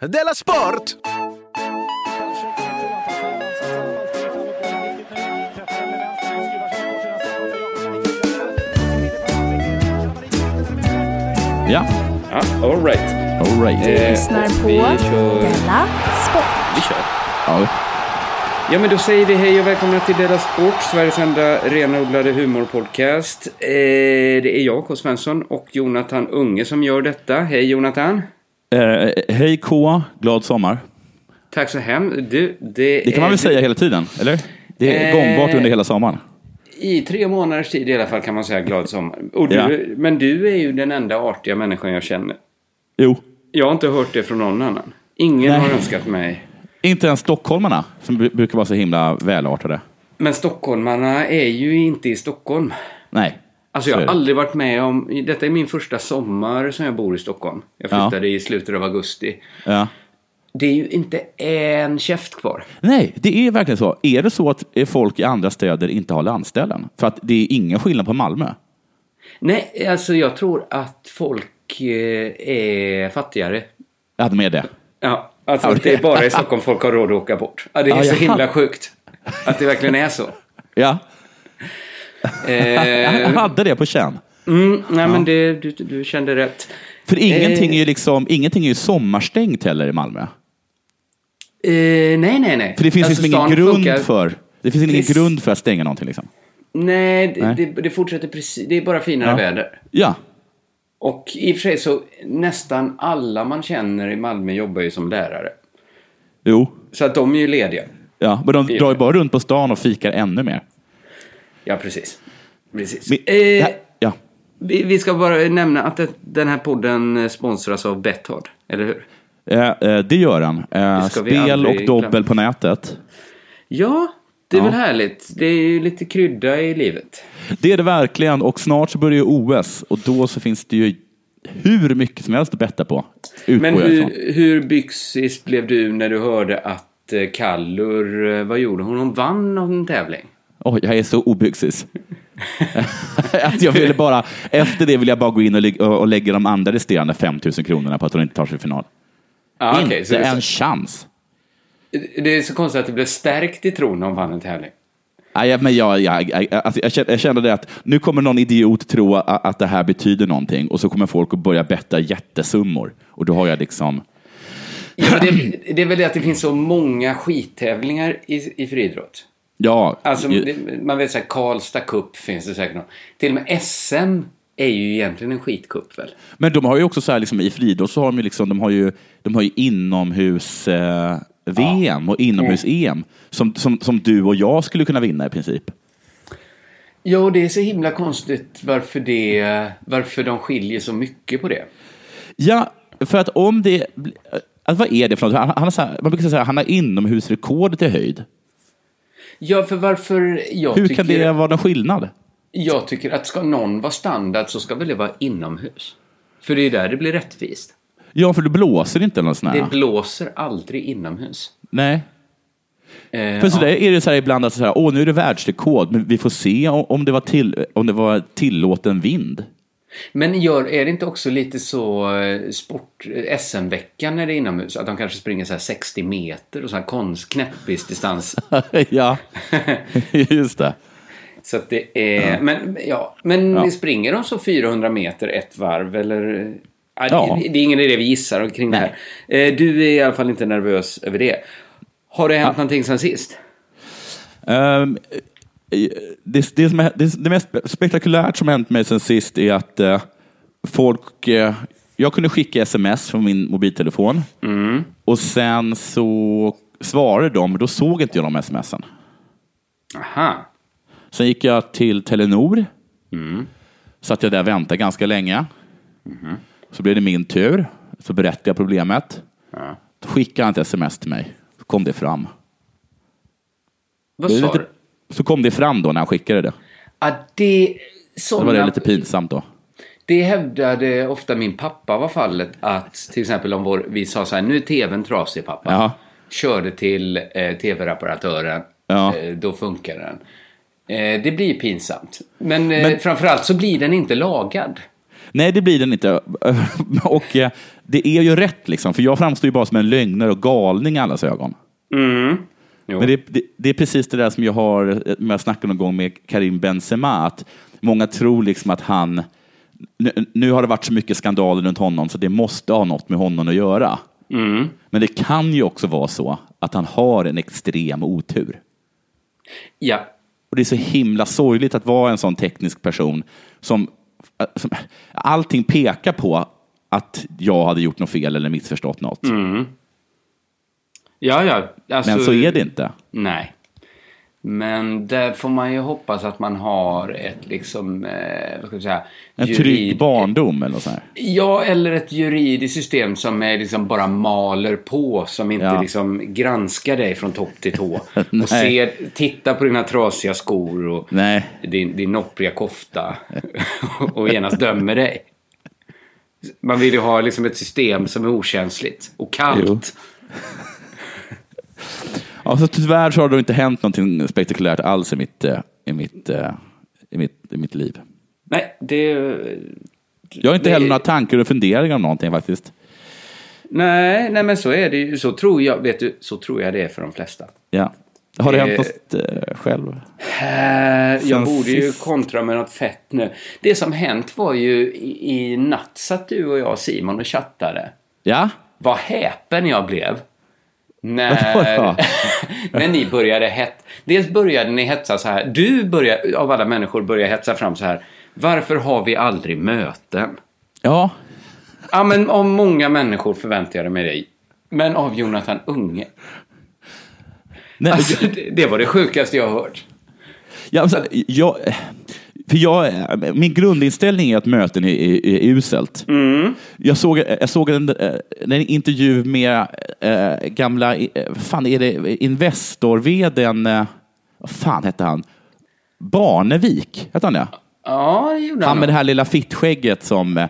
Della Sport! Ja, Ja, all right. all right. Eh, lyssnar och på vi kör- Della Sport. Vi kör. Ja. Ja, men då säger vi hej och välkomna till Della Sport, Sveriges enda renodlade humorpodcast. Eh, det är jag, K. Svensson, och Jonathan Unge som gör detta. Hej Jonathan! Eh, hej K, glad sommar. Tack så hemskt. Du, det, Det kan man väl säga hela tiden, eller? Det är Eh, gångbart under hela sommaren. I tre månaders tid i alla fall kan man säga glad sommar. Du, Ja. Men du är ju den enda artiga människan jag känner. Jo, Jag har inte hört det från någon annan. Ingen Nej. har önskat mig. inte ens stockholmarna som bru- brukar vara så himla välartade. Men stockholmarna är ju inte i Stockholm. Nej. Alltså jag har aldrig varit med om, detta är min första sommar som jag bor i Stockholm. Jag Ja. flyttade i slutet av augusti. Ja. Det är ju inte en käft kvar. Nej, det är verkligen så. Är det så att eh, folk i andra städer inte har landställen? För att det är ingen skillnad på Malmö. Nej, alltså jag tror att folk eh, är fattigare. Ja, de är det. Ja, alltså Ja, det är bara i Stockholm folk har råd att åka bort. Ja, det är Ja, så ja. himla sjukt. Att det verkligen är så. Ja, jag Eh, hade det på känn. mm, nej, men det, du, du kände rätt. För ingenting Eh. är ju liksom, ingenting är ju sommarstängt heller i Malmö. Eh, nej, nej, nej. För det finns Alltså, liksom ingen grund funkar- för det finns ingen Precis. grund för att stänga någonting. Liksom. Nej, det, Nej. Det, det fortsätter precis. Det är bara finare Ja. väder. Ja, Och i och för sig så nästan alla man känner i Malmö jobbar ju som lärare. jo. Så att de är ju lediga. Ja, men de drar ju bara runt på stan och fikar ännu mer. Ja, precis. precis. Men, eh, här- ja. vi, vi ska bara nämna att det, den här podden eh, sponsras av Betthard, eller hur? Eh, eh, det gör han. Eh, Det vi spel och dobbel glömma. på nätet. Ja, det är Ja. väl härligt. Det är ju lite krydda i livet. Det är det verkligen och snart så börjar ju OS och då så finns det ju hur mycket som helst att betta på. Men hur, hur byxis blev du när du hörde att Kallur, vad gjorde hon? Hon vann någon tävling. Oj, jag är så obyxis. att jag ville bara, efter det vill jag bara gå in och, lä- och lägga de andra resterande 5 000 kronorna på att hon inte tar sig till final. Ja, inte okej, så det, en är chans. så, det är så konstigt att det blev stärkt i tron när hon vann en tävling. Nej, men jag, jag, jag, alltså jag, kände, jag kände det att nu kommer någon idiot tro att, att det här betyder någonting och så kommer folk att börja betta jättesummor. Och då har jag liksom... Ja, det, det är väl det att det finns så många skittävlingar i, i friidrott. Ja, Alltså, ju- man vet så här, Karlstad Cup finns det säkert någon. Till och med SM är ju egentligen en skitcup väl? Men de har ju också så här, liksom, i friidrott så har de ju, liksom, de har ju, de har ju inomhus eh, VM och inomhus EM som, som, som du och jag skulle kunna vinna i princip. Ja, det är så himla konstigt varför, det, varför de skiljer så mycket på det. Ja, för att om det... Alltså, vad är det för något? Han, han, har så här, man brukar säga att han har inomhusrekordet i höjd. Ja, för varför jag Hur tycker... kan det vara någon skillnad? Jag tycker att ska någon vara standard så ska väl det vara inomhus. För det är där det blir rättvist. Ja, för det blåser inte eller något sånt Det här. blåser aldrig inomhus. Nej. Eh, För så ja. är det så här ibland att så här, åh, nu är det världsrekord, men vi får se om, det, var till, om det var tillåten vind. Men gör, är det inte också lite så eh, sport, eh, när det är inomhus? Att de kanske springer så här 60 meter och så här konst, knäppisdistans. ja, just det. Så att det är, men ja, men Ja. springer de så 400 meter ett varv eller? Ja, Ja. Det, det är ingen idé vi gissar kring det här. Eh, Du är i alla fall inte nervös över det. Har det hänt någonting sen sist? Ehm, det, det, som är, det, det mest spektakulärt som hänt mig sen sist är att eh, folk... eh, jag kunde skicka sms från min mobiltelefon och sen så svarade de, men då såg inte jag de smsen. Aha. Sen gick jag till Telenor. Satt jag där och väntade ganska länge. Så blev det min tur. Så berättade jag problemet. Ja. Då skickade han ett sms till mig. Så kom det fram. Vad sa du? Så kom det fram då när han skickade det. Ja, det... Såna, var det lite pinsamt då. Det hävdade ofta min pappa var fallet att till exempel om vår, vi sa så här, nu är tvn trasig pappa. Ja. Körde till eh, tv-reparatören, Ja. eh, då funkar den. Eh, det blir pinsamt. Men, eh, Men- framförallt så blir den inte lagad. Nej, det blir den inte. Och eh, det är ju rätt, liksom, för jag framstår ju bara som en lögnare och galning i allas ögon. Mm. Jo. Men det, det, det är precis det där som jag har jag snackade någon gång med Karim Benzema, att många tror liksom att han... Nu, nu har det varit så mycket skandaler runt honom så det måste ha något med honom att göra. Mm. Men det kan ju också vara så att han har en extrem otur. Ja. Och det är så himla sorgligt att vara en sån teknisk person som, som allting pekar på att jag hade gjort något fel eller missförstått något. Ja, ja. Alltså, Men så är det inte. Nej. Men där får man ju hoppas att man har ett liksom, eh, vad ska jag säga? En jurid- trygg barndom eller så här. Ja, eller ett juridiskt system som är liksom bara maler på. Som inte Ja. liksom granskar dig från topp till tå. Och ser, tittar på dina trasiga skor och Nej. din, din noppriga kofta. och genast dömer dig. Man vill ju ha liksom ett system som är okänsligt och kallt. Alltså, tyvärr så har det inte hänt någonting spektakulärt alls i mitt, eh, i mitt, eh, i mitt, i mitt liv. Nej, det... Jag har inte Det- heller några tankar och funderingar om någonting faktiskt. Nej, nej men så är det ju. Så tror jag, vet du, så tror jag det är för de flesta. Ja. Har det Eh, hänt något eh, själv? Eh, Jag borde ju kontra med något fett nu. Det som hänt var ju i, i natt satt du och jag Simon och chattade. Ja? Vad häpen jag blev. När, när ni började het... Dels började ni hetsa så här. Du började, av alla människor, började hetsa fram så här. Varför har vi aldrig möten? Ja. Ja, men av många människor förväntar jag med dig. Men av Jonathan Unge. Nej, Alltså, det, det var det sjukaste jag har hört. Ja, alltså, jag, för jag, min grundinställning är att möten är, är, är uselt. Jag såg, jag såg en, en intervju med äh, gamla, äh, fan är det Investor-vdn, äh, vad fan hette han? Barnevik, hette han det? Ja, det gjorde Han han. med det här lilla fittskägget som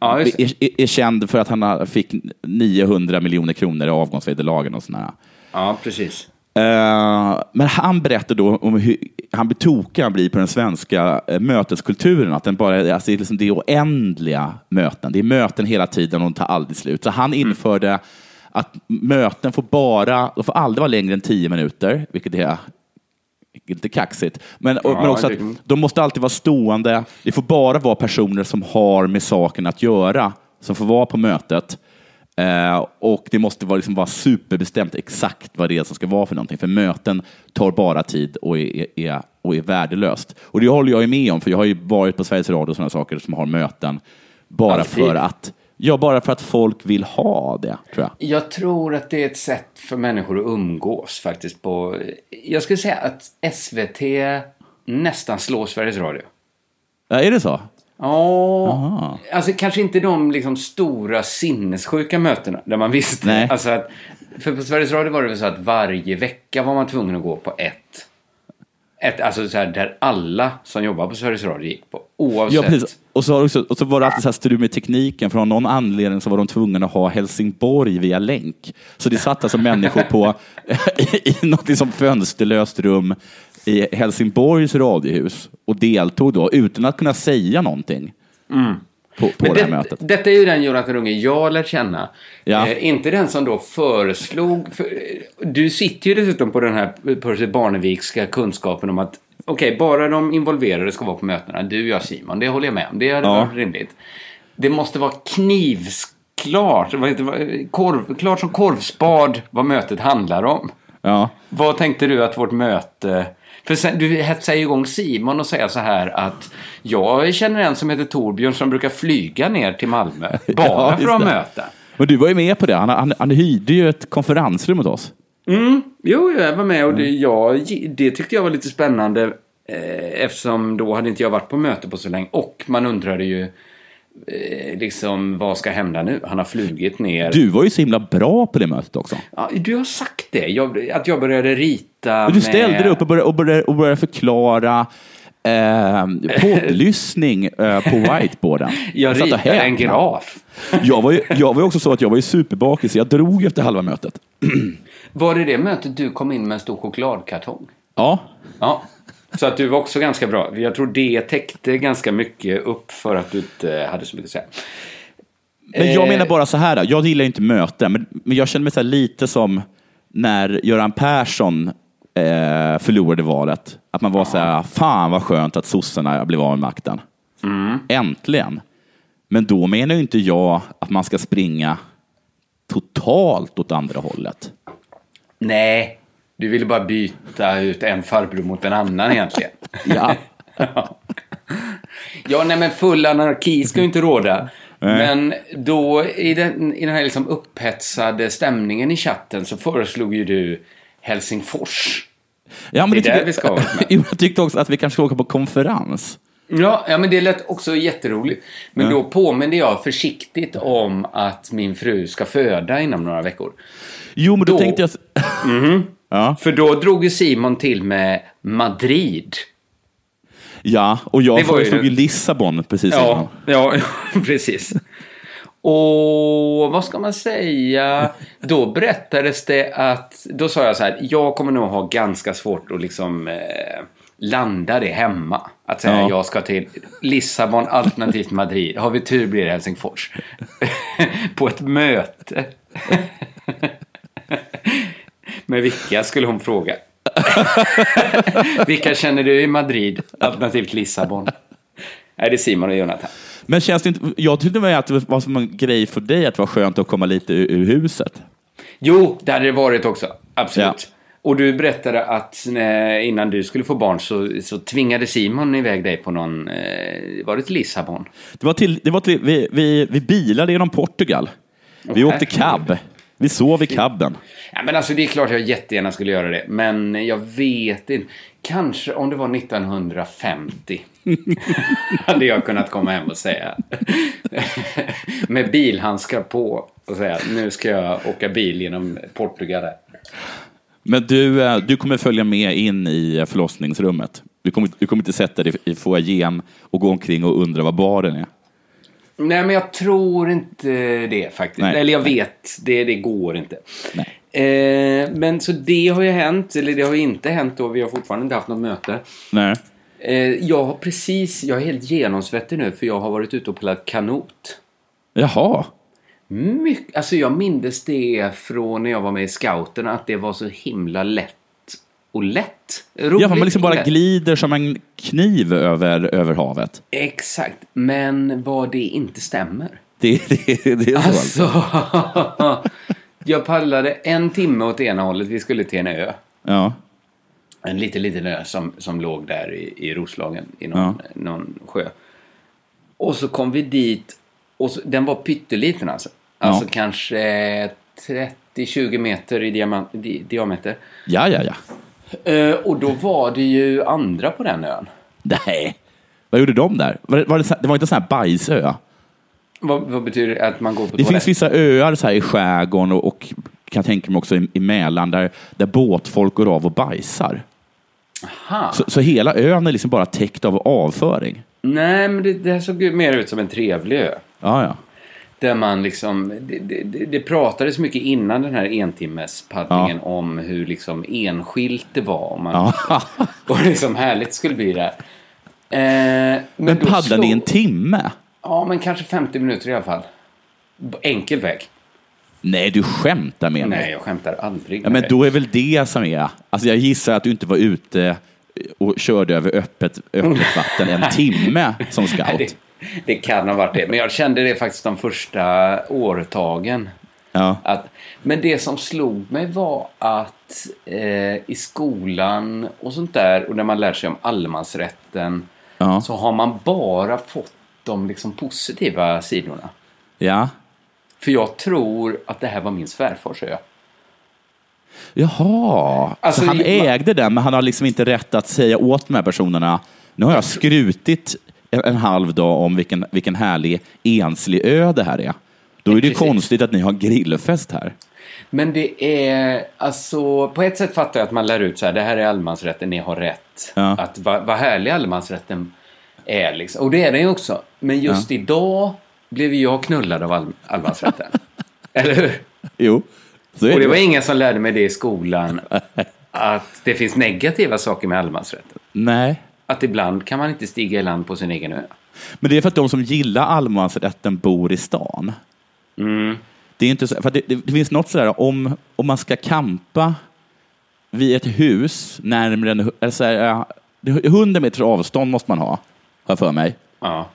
Ja, är, är, är känd för att han fick 900 miljoner kronor i avgångsvederlagen och sådär. Ja, precis. Eh, men han berättar då om hur han blir tokig han blir på den svenska eh, möteskulturen. Att den bara, alltså det, är liksom, det är oändliga möten. Det är möten hela tiden och de tar aldrig slut. Så han införde att möten får bara, de får aldrig vara längre än tio minuter, vilket är lite kaxigt. Men, Ja, men också att de måste alltid vara stående. Det får bara vara personer som har med saken att göra som får vara på mötet. Eh, och det måste vara, liksom vara superbestämt exakt vad det är som ska vara för någonting. För möten tar bara tid och är, är, och är värdelöst. Och det håller jag ju med om, för jag har ju varit på Sveriges Radio och sådana saker som har möten bara Alltid. för att Ja, bara för att folk vill ha det, tror jag. Jag tror att det är ett sätt för människor att umgås faktiskt på... Jag skulle säga att SVT nästan slår Sveriges Radio. Ja, är det så? Ja, alltså kanske inte de liksom stora sinnessjuka mötena där man visste. Nej. Alltså att, för på Sveriges Radio var det väl så att varje vecka var man tvungen att gå på ett. ett alltså så här, där alla som jobbar på Sveriges Radio gick på. Oavsett. Ja, precis. Och så, också, och så var det alltid så här strul med tekniken. För av någon anledning så var de tvungna att ha Helsingborg via länk. Så det satt alltså människor på, i, i något liksom fönsterlöst rum i Helsingborgs radiohus och deltog då utan att kunna säga någonting på, på Men det här det, mötet. detta är ju den Jonathan Unge jag lär känna. Ja. Eh, inte den som då föreslog... För, du sitter ju dessutom på den här Percy Barnevikska kunskapen om att okej, bara de involverade ska vara på mötena. Du, jag, Simon. Det håller jag med om. Det hade Ja. varit rimligt. Det måste vara det, korv, klart som korvspad vad mötet handlar om. Ja. Vad tänkte du att vårt möte... För sen, du hetsar ju igång Simon och säger så här att jag känner en som heter Torbjörn som brukar flyga ner till Malmö bara Ja, för att möta. Men du var ju med på det. Han, han, han hyrde ju ett konferensrum åt oss. Mm, jo, jag var med och det, Mm. jag, det tyckte jag var lite spännande eh, eftersom då hade inte jag varit på möte på så länge och man undrade ju liksom vad ska hända nu? Han har flugit ner. Du var ju så himla bra på det mötet också. Ja, du har sagt det, jag, att jag började rita Du ställde med... dig upp och började, och började, och började förklara eh, poddlyssning eh, på whiteboarden. Jag ritade en graf. Jag var, ju, jag var också så att jag var ju superbakis, jag drog efter halva mötet. Var det det mötet du kom in med en stor chokladkartong? Ja, Ja. Så att du var också ganska bra. Jag tror det täckte ganska mycket upp för att du inte hade så mycket att säga. Men jag Eh. menar bara så här, jag gillar inte möten, men, men jag känner mig så här lite som när Göran Persson eh, förlorade valet. Att man var så här, fan vad skönt att sossarna blev av med makten. Äntligen. Men då menar ju inte jag att man ska springa totalt åt andra hållet. Nej, du ville bara byta ut en farbror mot en annan egentligen. Ja. Ja, nej men full anarki ska ju inte råda. Men då i den, i den här liksom upphetsade stämningen i chatten så föreslog ju du Helsingfors. Ja, men Det är tycker- där vi ska med. Jag tyckte också att vi kanske ska åka på konferens. Ja, ja, men det lät också jätteroligt. Men då påminner jag försiktigt om att min fru ska föda inom några veckor. Jo, men då, Då- tänkte jag... ja. För då drog ju Simon till med Madrid. ja, och jag Det föreslog ju Lissabon precis innan. Ja, ja precis. Och vad ska man säga? Då berättades det att, då sa jag så här, jag kommer nog ha ganska svårt att liksom eh, landa det hemma. Att säga Ja. jag ska till Lissabon alternativt Madrid. Har vi tur blir det Helsingfors. På ett möte. Med vilka skulle hon fråga? vilka känner du i Madrid alternativt Lissabon? Nej, det är Simon och Jonathan. Men känns det inte... Jag tyckte väl att det var som en grej för dig att det var skönt att komma lite ur, ur huset. Jo, det hade det varit också. Absolut. Ja. Och du berättade att när, innan du skulle få barn så, så tvingade Simon iväg dig på någon... Eh, var det till Lissabon? Det var till, det var till, vi, vi, vi bilade genom Portugal. Vi Åh, åkte cab. Vi sov i cabben. Ja, men alltså det är klart jag jättegärna skulle göra det. Men jag vet inte. Kanske om det var 1950. hade jag kunnat komma hem och säga. Med bilhandskar på. Och säga nu ska jag åka bil genom Portugal. här." Men du, eh, du kommer följa med in i eh, förlossningsrummet. Du kommer, du kommer inte sätta dig i foajén och gå omkring och undra vad baren är. Nej, men jag tror inte det faktiskt. Nej. Eller jag vet, det, det går inte. Eh, men så det har ju hänt, eller det har ju inte hänt då. Vi har fortfarande inte haft något möte. Nej. Eh, jag har precis, jag är helt genomsvettig nu för jag har varit ute och paddlat kanot. Jaha. Mycket, alltså jag mindes det från när jag var med i scouterna att det var så himla lätt och lätt. Roligt Ja, man liksom bara glider som en kniv över, över havet. Exakt, men vad det inte stämmer. Det, det, det är så alltså. Alltså, jag paddlade en timme åt ena hållet. Vi skulle till en ö. Ja. En liten, liten ö som, som låg där i, i Roslagen, i någon, någon sjö. Och så kom vi dit och så, den var pytteliten alltså. Alltså Ja. kanske 30-20 meter i diameter. ja, ja, ja. Eh, och då var det ju andra på den ön. Nej. Vad gjorde de där? Var det, var det, det var inte en sån här bajsö? Vad, vad betyder det att man går på Det toalett? finns vissa öar så här i skärgården och, och kan tänka mig också i, i Mälaren där, där båtfolk går av och bajsar. Aha. Så, så hela ön är liksom bara täckt av avföring. Nej, men det, det här såg ju mer ut som en trevlig ö. Ja, ja. Där man liksom, det, det, det- pratades mycket innan den här entimmespaddlingen om hur liksom enskilt det var. Om man, ja. Och liksom härligt skulle bli det. Eh, men Men då paddlar ni slog- en timme? Ja, men kanske 50 minuter i alla fall. Enkel väg. Nej, du skämtar med mig. Nej, jag skämtar aldrig. Ja, men då är väl det som är... Alltså jag gissar att du inte var ute och körde över öppet, öppet vatten en timme som scout. Det kan ha varit det. Men jag kände det faktiskt de första årtagen. Ja. Att, men det som slog mig var att eh, i skolan och sånt där och när man lär sig om allemansrätten Ja. så har man bara fått de liksom positiva sidorna. ja. För jag tror att det här var min svärfars ö. Jaha, Alltså, så han ägde den, men han har liksom inte rätt att säga åt de här personerna, nu har jag skrutit en, halv dag om vilken, vilken härlig enslig ö det här är. Då är det Precis. konstigt att ni har grillfest här. Men det är, alltså, på ett sätt fattar jag att man lär ut så här, det här är allemansrätten, ni har rätt. Ja. Att vad, vad härlig allemansrätten är liksom. Och det är den ju också. Men just idag blev jag knullad av all, allemansrätten. Eller hur? Jo, så är Och det det. var ingen som lärde mig det i skolan. Att det finns negativa saker med allemansrätten. Nej. Att ibland kan man inte stiga i land på sin egen ö. Men det är för att de som gillar allemansrätten bor i stan. Mm. Det, är inte så, för det, det, det finns något sådär, om, om man ska kampa vid ett hus närmare en... Alltså, ja, det är 100 meters avstånd måste man ha, har jag för mig. Ja.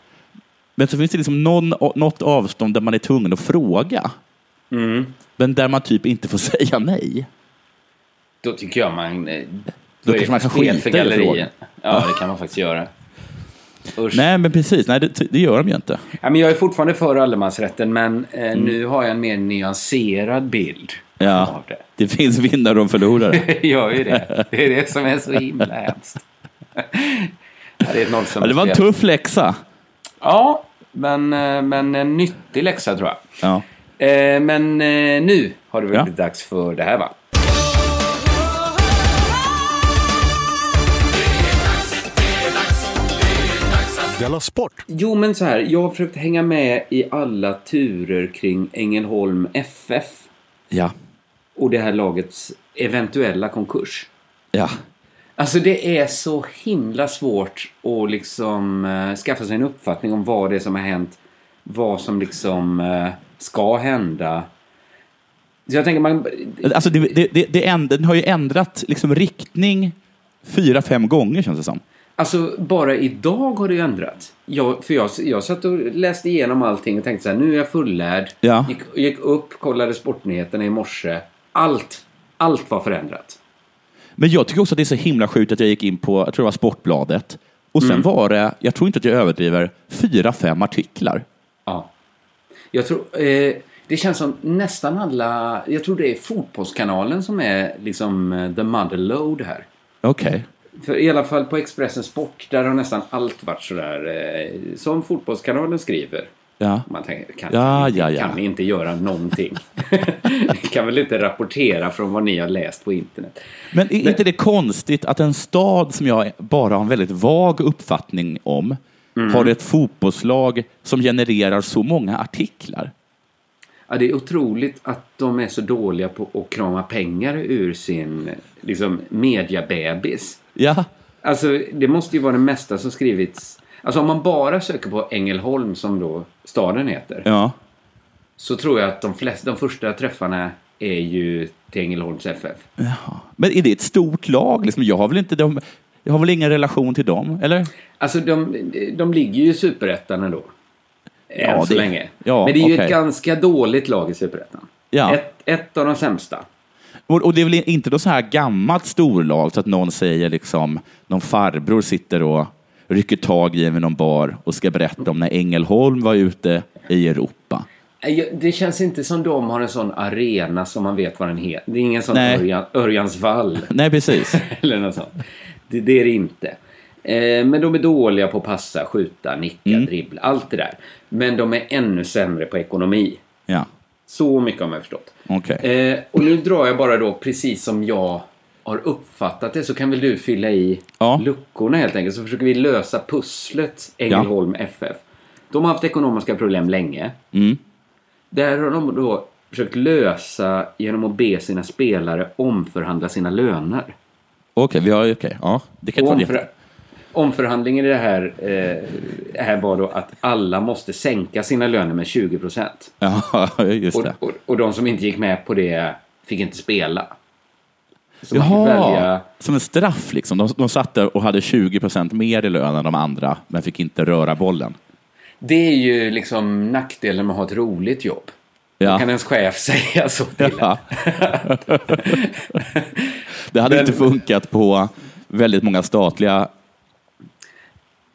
Men så finns det liksom någon, något avstånd där man är tvungen att fråga. Mm. Men där man typ inte får säga nej. Då tycker jag man... Då är kanske man kan skita för i att galleriet. fråga. Ja, det kan man faktiskt göra. Usch. Nej, men precis. Nej, det, det gör de ju inte. Ja, men jag är fortfarande för allemansrätten, men eh, Mm. nu har jag en mer nyanserad bild Ja, av det. det finns vinnare och förlorare. Det gör ju det. Det är det som är så himla hemskt. Det är ett Ja, det var en tuff läxa. Ja, men, eh, men en nyttig läxa tror jag. Ja. Eh, Men eh, nu har det väl Ja. blivit dags för det här va? Della Sport! Jo, men så här. Jag har försökt hänga med i alla turer kring Ängelholm FF Ja. och det här lagets eventuella konkurs. Ja. Alltså det är så himla svårt att liksom eh, skaffa sig en uppfattning om vad det är som har hänt. Vad som liksom eh, ska hända. Så jag tänker man... Alltså, det, det, det, det änd, den har ju ändrat liksom, riktning fyra, fem gånger känns det som. Alltså bara idag har det ju ändrats. Jag, för jag, jag satt och läste igenom allting och tänkte så här, nu är jag fullärd. Ja. Gick, gick upp, kollade sportnyheterna i morse. Allt, allt var förändrat. Men jag tycker också att det är så himla sjukt att jag gick in på, jag tror det var Sportbladet, och sen var det, jag tror inte att jag överdriver, fyra, fem artiklar. Ja. Jag tror, eh, det känns som nästan alla, jag tror det är Fotbollskanalen som är liksom eh, the motherload här. Okej. För i alla fall på Expressen Sport, där har nästan allt varit sådär eh, som Fotbollskanalen skriver. Ja. Man tänker, kan, Ja, inte, ja, kan ni inte göra någonting? ni kan väl inte rapportera från vad ni har läst på internet? Men är inte det konstigt att en stad som jag bara har en väldigt vag uppfattning om har ett fotbollslag som genererar så många artiklar? Ja, det är otroligt att de är så dåliga på att krama pengar ur sin liksom, mediabebis. Ja, Alltså, det måste ju vara det mesta som skrivits. Alltså om man bara söker på Ängelholm, som då staden heter, ja. så tror jag att de, flesta, de första träffarna är ju till Ängelholms FF. Men är det ett stort lag? Liksom, jag har väl inte de, jag har väl ingen relation till dem, eller? Alltså, de, de ligger ju i Superettan ändå. Än Ja, så det- länge. ja, Men det är ju ett ganska dåligt lag i Superettan. Ja. Ett, ett av de sämsta. Och, det är väl inte något så här gammalt storlag så att någon säger liksom, någon farbror sitter och rycker tag i en vid någon bar och ska berätta om när Ängelholm var ute i Europa. Det känns inte som de har en sån arena som man vet vad den heter. Det är ingen sån Nej. Örjan, Örjansvall. Nej, precis. Eller något sånt. Det, det är det inte. Eh, men de är dåliga på att passa, skjuta, nicka, Mm. dribbla, allt det där. Men de är ännu sämre på ekonomi. Ja, Så mycket har man förstått. okej. Eh, och nu drar jag bara då precis som jag har uppfattat det så kan väl du fylla i Ja. luckorna helt enkelt. Så försöker vi lösa pusslet Ängelholm FF. De har haft ekonomiska problem länge. Mm. Där har de då försökt lösa genom att be sina spelare omförhandla sina löner. Okej, vi har, okej, ja. Det kan inte vara. Omförhandlingen i det här, eh, här var då att alla måste sänka sina löner med 20 procent. Ja, just Och, det. och, och de som inte gick med på det fick inte spela. Så Jaha, välja... som en straff liksom. De, de satt där och hade 20 procent mer i lön än de andra, men fick inte röra bollen. Det är ju liksom nackdelen med att ha ett roligt jobb. Ja. Då kan ens chef säga så till. Ja. det hade Men- inte funkat på väldigt många statliga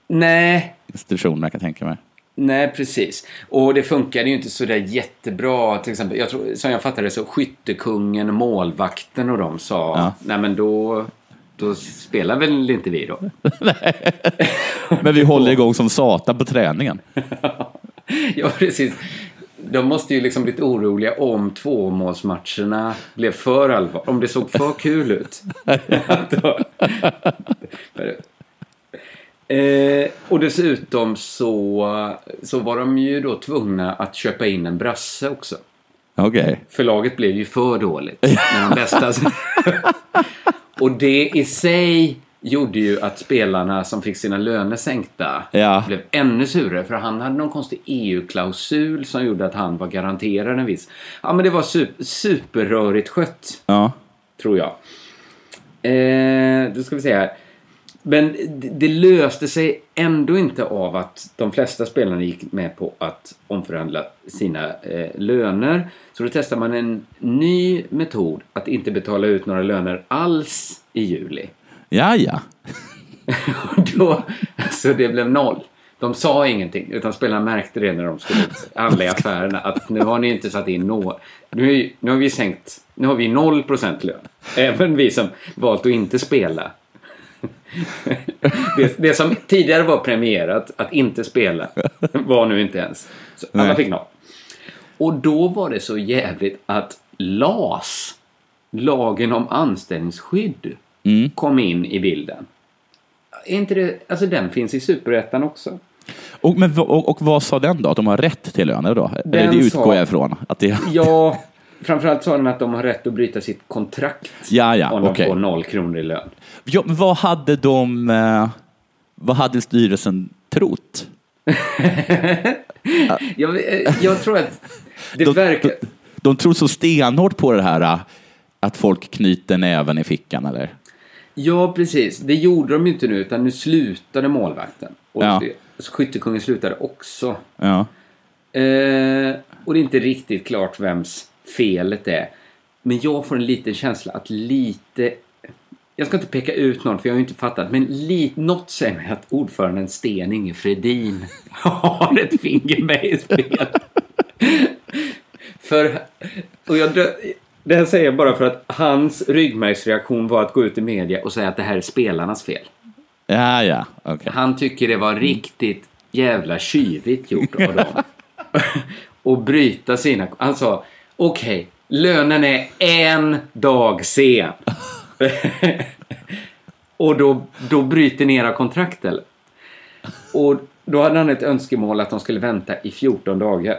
Nej, institutioner, kan jag tänka mig. nej precis. Och det funkade ju inte så där jättebra. Till exempel, jag tror, som jag fattade det så skyttekungen, målvakten och de sa Ja. nej men då, då spelar väl inte vi då. Men vi håller igång som satan på träningen. ja, precis. De måste ju liksom blivit oroliga om tvåmålsmatcherna blev för allvar. Om det såg för kul ut. Eh, och dessutom så, så var de ju då tvungna att köpa in en brasse också. Okej. Förlaget blev ju för dåligt. När de bästa... och det i sig gjorde ju att spelarna som fick sina löner sänkta Ja. blev ännu surare. För han hade någon konstig EU-klausul som gjorde att han var garanterad en viss... Ja, men det var super, superrörigt skött, Ja. tror jag. Eh, då ska vi se här. Men det, löste sig ändå inte av att de flesta spelarna gick med på att omförhandla sina eh, löner. Så då testade man en ny metod att inte betala ut några löner alls i juli. Ja, ja. Då, alltså det blev noll. De sa ingenting, utan spelarna märkte det när de skulle handla i affärerna. Att nu har ni inte satt in nå... Nu, nu har vi sänkt... Nu har vi 0% lön. Även vi som valt att inte spela. Det, det som tidigare var premierat, att inte spela, var nu inte ens. Så alla Nej. fick noll. Och då var det så jävligt att LAS, lagen om anställningsskydd, kom in i bilden. Är inte det, alltså den finns i Superettan också. Och, men, och, och vad sa den då? Att de har rätt till löner då? Eller Den det utgår sa- jag ifrån. Att det, Ja, framförallt sa den att de har rätt att bryta sitt kontrakt Ja, ja, om de okej. får noll kronor i lön. ja, men vad hade de... Eh, vad hade styrelsen trott? Jag, eh, jag tror att det De, verkar... de, de tror så stenhårt på det här eh, att folk knyter näven i fickan, eller? Ja, precis. Det gjorde de ju inte nu, utan nu slutade målvakten. Och Ja. skyttekungen slutade också. Ja. Eh, och det är inte riktigt klart vems felet är. Men jag får en liten känsla att lite... Jag ska inte peka ut någon, för jag har ju inte fattat. Men li, något säger mig att ordföranden Sten Inge Fredin har ett finger med i spel. för... Och jag det här säger jag bara för att hans ryggmärgsreaktion var att gå ut i media och säga att det här är spelarnas fel. Ja, ja, okej. Han tycker det var riktigt jävla tjyvigt gjort av dem. och bryta sina... Han sa, okej, lönen är en dag sen. och då, då bryter ni era kontrakt eller? Och då hade han ett önskemål att de skulle vänta i 14 dagar.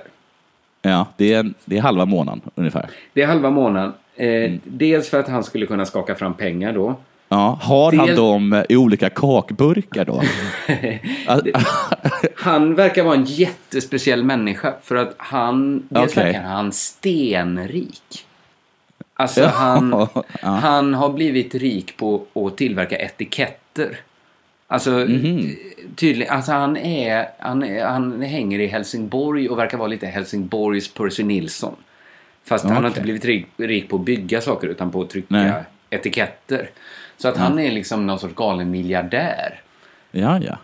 Ja, det är, det är halva månaden ungefär. Det är halva månaden. Eh, Dels för att han skulle kunna skaka fram pengar då. Ja, har han Del- dem i olika kakburkar då? Han verkar vara en jättespeciell människa för att han, dels Okej. verkar han stenrik. Alltså Ja, han, ja. han har blivit rik på att tillverka etiketter. Alltså Mhm. tydligen, alltså han är, han är, han hänger i Helsingborg och verkar vara lite Helsingborgs Percy Nilsson. Fast han har inte blivit rik, rik på att bygga saker utan på att trycka Nej. Etiketter. Så att han är liksom någon sorts galen miljardär. Ja, ja.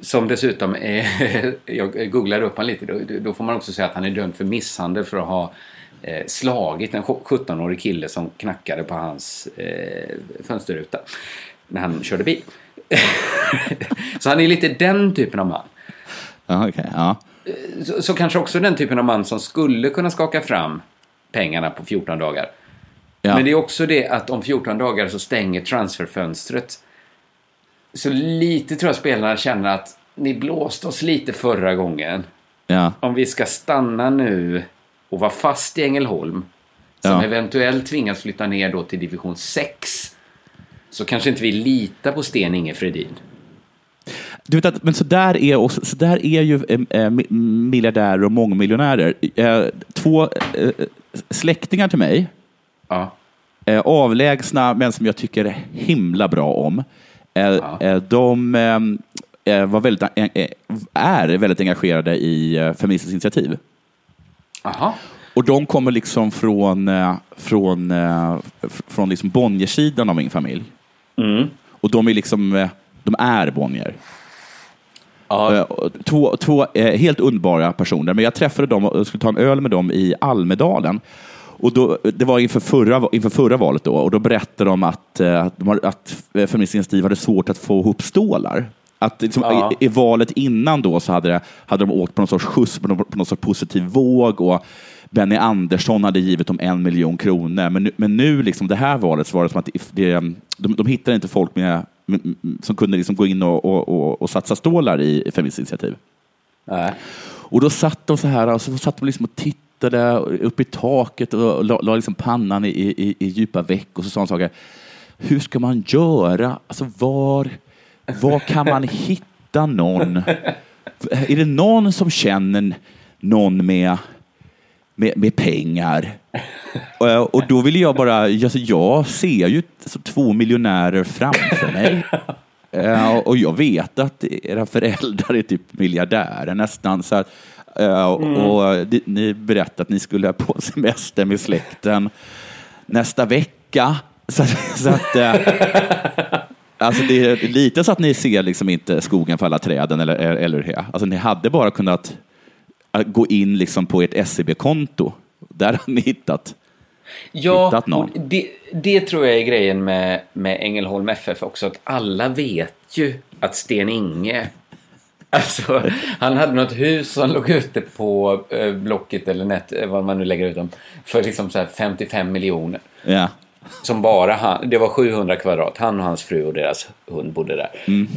Som dessutom är, jag googlar upp han lite, då, då får man också säga att han är dömd för misshandel för att ha eh, slagit en 17-årig kille som knackade på hans eh, fönsterruta när han körde bil. så han är lite den typen av man. okej, ja. Så, så kanske också den typen av man som skulle kunna skaka fram pengarna på 14 dagar. Ja. Men det är också det att om 14 dagar så stänger transferfönstret. Så lite tror jag spelarna känner att ni blåste oss lite förra gången. ja. Om vi ska stanna nu och vara fast i Ängelholm. Som Ja. eventuellt tvingas flytta ner då till division 6. Så kanske inte vi litar på Sten Inge Fredin. Du vet att, men så där är, och så där är ju eh, eh, mi- miljardärer och mångmiljonärer. Eh, två eh, släktingar till mig, Ja. eh, avlägsna men som jag tycker himla bra om. Eh, Ja. eh, de var väldigt, eh, eh, är väldigt engagerade i eh, Feministiskt initiativ. Aha. Och de kommer liksom från, eh, från, från liksom Bonniersidan av min familj. Mm. Och de är liksom, de är Bonnier. Ja. Två, två helt underbara personer, men jag träffade dem och skulle ta en öl med dem i Almedalen. Och då, det var inför förra, inför förra valet då, och då berättade de att, eh, att, de har, att Feministiskt initiativ hade svårt att få ihop stålar. Att liksom, Ja. i, I valet innan då så hade, det, hade de åkt på någon sorts skjuts, på någon, på någon sorts positiv våg. Och Benny Andersson hade givit dem en miljon kronor. Men nu, men nu liksom, det här valet, så var det som att det, de, de hittade inte folk med, med, som kunde liksom gå in och, och, och, och satsa stålar i, Feministiskt initiativ. Nej. Och då satt de så här, och så satt de liksom och tittade upp i taket och la, la liksom pannan i, i, i djupa veck och så sa de saker. hur ska man göra? Alltså var, var kan man hitta någon? Är det någon som känner någon med, med, med pengar? Och, och då vill jag bara, alltså jag ser ju alltså två miljonärer framför mig. Eh, och jag vet att era föräldrar är typ miljardärer nästan. Så att, eh, och di- ni berättade att ni skulle på semester med släkten nästa vecka. Så, så att, eh, alltså det är lite så att ni ser liksom inte skogen för alla träden, eller, eller hur? Alltså ni hade bara kunnat eh, gå in liksom på ert SEB-konto. Där har ni hittat. Ja, hittat någon. det, det tror jag är grejen med, med Ängelholm FF också. Att alla vet ju att Sten-Inge Alltså, han hade något hus som låg ute på eh, Blocket eller net, eh, vad man nu lägger ut dem, för liksom så här 55 miljoner. Ja. Som bara han, det var 700 kvadrat, han och hans fru och deras hund bodde där. Mm.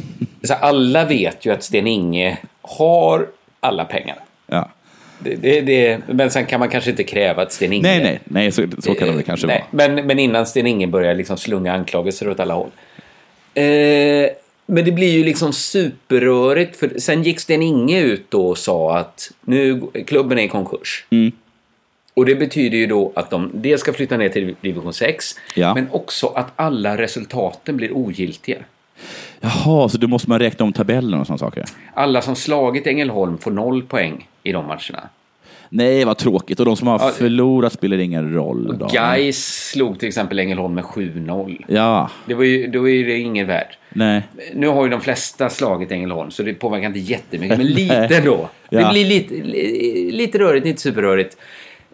Så alla vet ju att Sten-Inge har alla pengar. ja. Det, det, det, men sen kan man kanske inte kräva att Sten-Inge... Nej, nej, nej, så, så kan det väl kanske Nej, vara. Men, men innan Sten-Inge börjar liksom slunga anklagelser åt alla håll. Eh, men det blir ju liksom superrörigt. För sen gick Sten-Inge ut då och sa att nu, klubben är i konkurs. Mm. Och det betyder ju då att de dels ska flytta ner till division 6, Ja. men också att alla resultaten blir ogiltiga. Jaha, så då måste man räkna om tabellen och sådana saker? Alla som slagit Ängelholm får noll poäng i de matcherna. Nej, vad tråkigt. Och de som har Ja. förlorat spelar ingen roll. Då. Gais slog till exempel Ängelholm med 7-0. Ja, Det var ju, då är det ingen värd. nej. Nu har ju de flesta slagit Ängelholm så det påverkar inte jättemycket. Men lite då. Det Ja. blir lite, li- lite rörigt, inte superrörigt.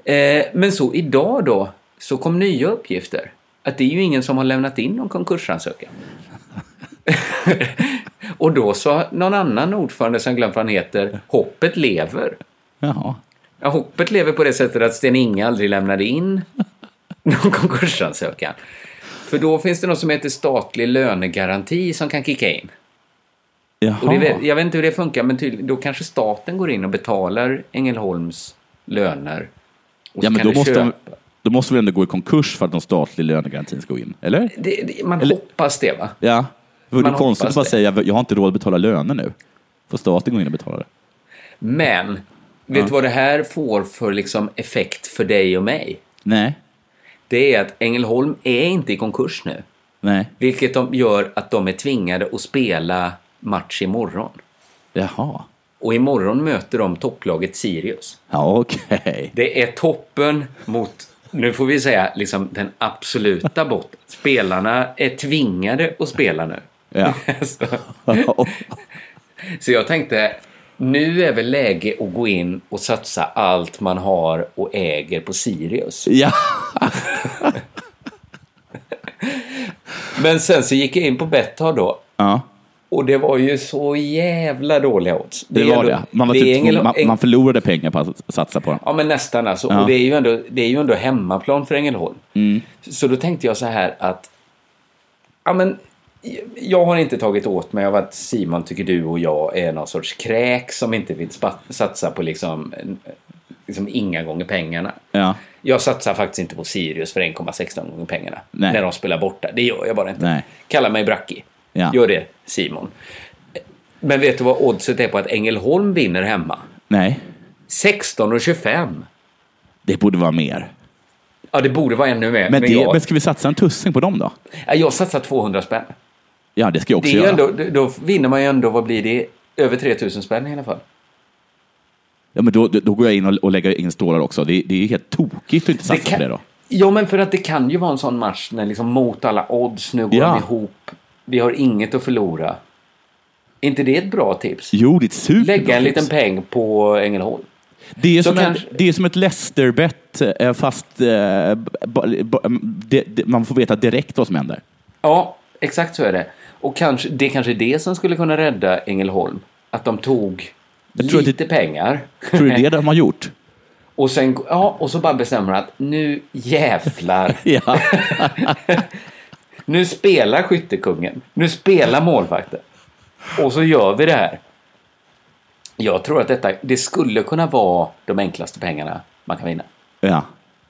Eh, men så idag då så kom nya uppgifter. Att det är ju ingen som har lämnat in någon konkursansökan. Och då sa någon annan ordförande som glömt vad han heter, hoppet lever. Jaha. Ja, hoppet lever på det sättet att Sten-Inge aldrig lämnade in någon konkursansökan. För då finns det något som heter statlig lönegaranti som kan kicka in. Jaha. Det, jag vet inte hur det funkar, men tydligen, då kanske staten går in och betalar Ängelholms löner. Ja, men då måste, de, köpa. då måste vi ändå gå i konkurs för att någon statlig lönegarantin ska gå in, eller? Det, det, man Eller- hoppas det, va? Ja. Det vore konstigt att bara säga jag har inte råd att betala löner nu. Får staten gå in och betala det? Men, vet du vad det här får för liksom effekt för dig och mig? Nej. Det är att Ängelholm är inte i konkurs nu. Nej. Vilket de gör att de är tvingade att spela match imorgon. Jaha. Och imorgon möter de topplaget Sirius. Ja, okej. Det är toppen mot, nu får vi säga, liksom den absoluta botten. Spelarna är tvingade att spela nu. Ja. så, så jag tänkte, nu är väl läge att gå in och satsa allt man har och äger på Sirius. ja. Men sen så gick jag in på Betthard då. ja. Och det var ju så jävla dåliga odds. Det, är var ändå- det. Man, var det typ, Ängel- man, man förlorade pengar på att satsa på dem. Ja, men nästan alltså. Ja. Och det är, ju ändå, det är ju ändå hemmaplan för Ängelholm. Mm. Så då tänkte jag så här att... Ja, men jag har inte tagit åt mig av att Simon tycker du och jag är någon sorts kräk som inte vill satsa på liksom, liksom inga gånger pengarna. Ja. Jag satsar faktiskt inte på Sirius för 1,16 gånger pengarna. Nej. När de spelar borta. Det gör jag bara inte. Nej. Kalla mig Bracki. Ja. Gör det, Simon. Men vet du vad oddset är på att Ängelholm vinner hemma? Nej, 16 och 25. det borde vara mer. Ja, det borde vara ännu mer. Men, Men, det, jag, men ska vi satsa en tussing på dem då? Ja, jag satsar 200 spänn. Ja, det ska jag också ju göra. ändå, då vinner man ju ändå, vad blir det? Över 3000 spänn i alla fall. Ja, men då, då då går jag in och, och lägger in stålar också. Det, det är helt tokigt att inte satsa på det då. Ja, men för att det kan ju vara en sån match när liksom mot alla odds, nu går Ja. de ihop. Vi har inget att förlora. Är inte det ett bra tips? Jo, det är ett superbra Lägga en tips. liten peng på Ängelholm. Det är, som en, kanske- det är som ett Leicester-bett, eh, fast eh, ba, ba, det, det, man får veta direkt vad som händer. Ja, exakt så är det. Och kanske, det kanske är det som skulle kunna rädda Ängelholm. Att de tog lite pengar. Tror du det är det de har gjort? Och sen, ja, och så bara bestämmer att nu jävlar. Nu spelar skyttekungen. Nu spelar målvakten. Och så gör vi det här. Jag tror att detta, det skulle kunna vara de enklaste pengarna man kan vinna. ja.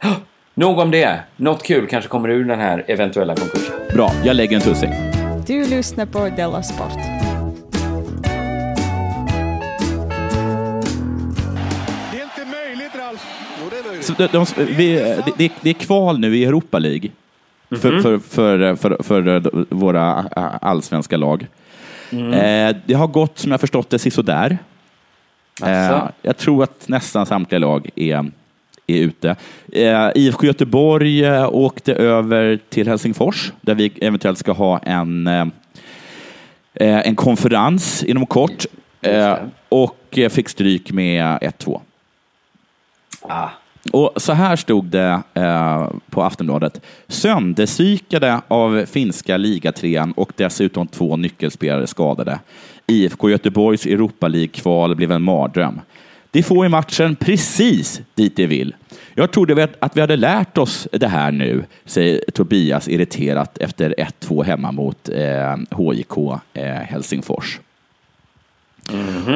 Nog om det. Något kul kanske kommer ur den här eventuella konkursen. Bra, jag lägger en tussing. Du lyssnar på Della Sport. Det är inte möjligt, Ralf. Jo, det är möjligt. Så de, de, vi, det, det, är kval nu i Europa League för, för, för, för, för våra allsvenska lag. Eh, det har gått, som jag förstått det, sisådär. Eh, Asså? jag tror att nästan samtliga lag är, är ute. Eh, IFK Göteborg eh, åkte över till Helsingfors där vi eventuellt ska ha en, eh, eh, en konferens inom kort eh, och fick stryk med 1-2. Ah. Och så här stod det på Aftonbladet. Sönderpsykade av finska ligatrean och dessutom två nyckelspelare skadade. IFK Göteborgs Europa League-kval blev en mardröm. De får i matchen precis dit de vill. Jag trodde att vi hade lärt oss det här nu, säger Tobias irriterat efter 1-2 hemma mot eh, HJK eh, Helsingfors.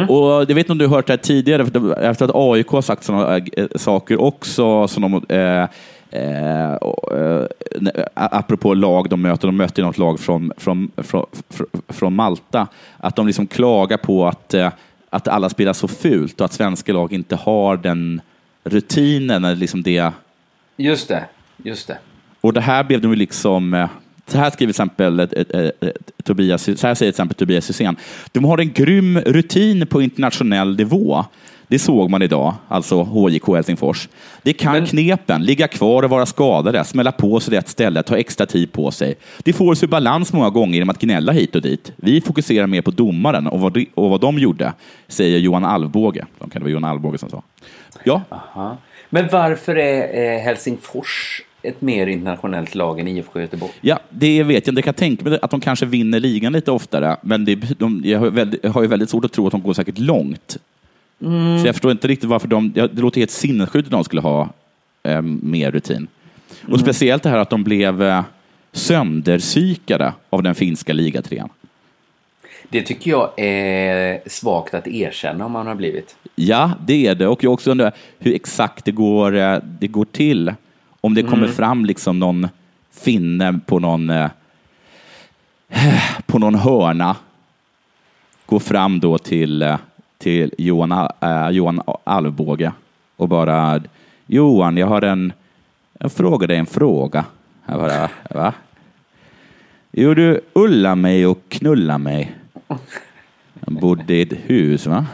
Och det vet inte om du har hört det här tidigare, efter att AIK har sagt sådana äh, saker också, som de, eh, eh, eh, apropå lag de möter, de möter något lag från, från, från, från- från Malta, att de liksom klagar på att, eh, att alla spelar så fult och att svenska lag inte har den rutinen, eller liksom det Just det. Just det. och det här blev de ju liksom... eh, Så här skriver till exempel eh, eh, Tobias, så här säger till exempel Tobias Hysén. De har en grym rutin på internationell nivå. Det såg man idag, alltså HJK Helsingfors. Det kan Men- knepen, ligga kvar och vara skadade, smälla på sig rätt ställe, ta extra tid på sig. De får sig balans många gånger genom att gnälla hit och dit. Vi fokuserar mer på domaren och vad de, och vad de gjorde, säger Johan Alvbåge. De kan det vara Johan Alvbåge som sa. Ja, Aha. Men varför är eh, Helsingfors ett mer internationellt lag än IFK Göteborg? Ja, det vet jag inte. Jag kan tänka mig att de kanske vinner ligan lite oftare, men det, de, jag, har väldigt, jag har ju väldigt svårt att tro att de går säkert långt. Så jag förstår inte riktigt varför de... Det låter helt sinnessjukt att de skulle ha eh, mer rutin. Och speciellt det här att de blev eh, sönderpsykade av den finska ligatrean. Det tycker jag är svagt att erkänna om man har blivit. Ja, det är det. Och jag också undrar hur exakt det går, eh, det går till. Om det kommer fram liksom någon finne på någon, eh, på någon hörna. Går fram då till, eh, till Johan, äh, Johan Alvbåge och bara Johan, jag har en, jag frågar dig en fråga. Jag bara, va? Jo, du ullar mig och knullar mig. Jag bodde i ett hus, va?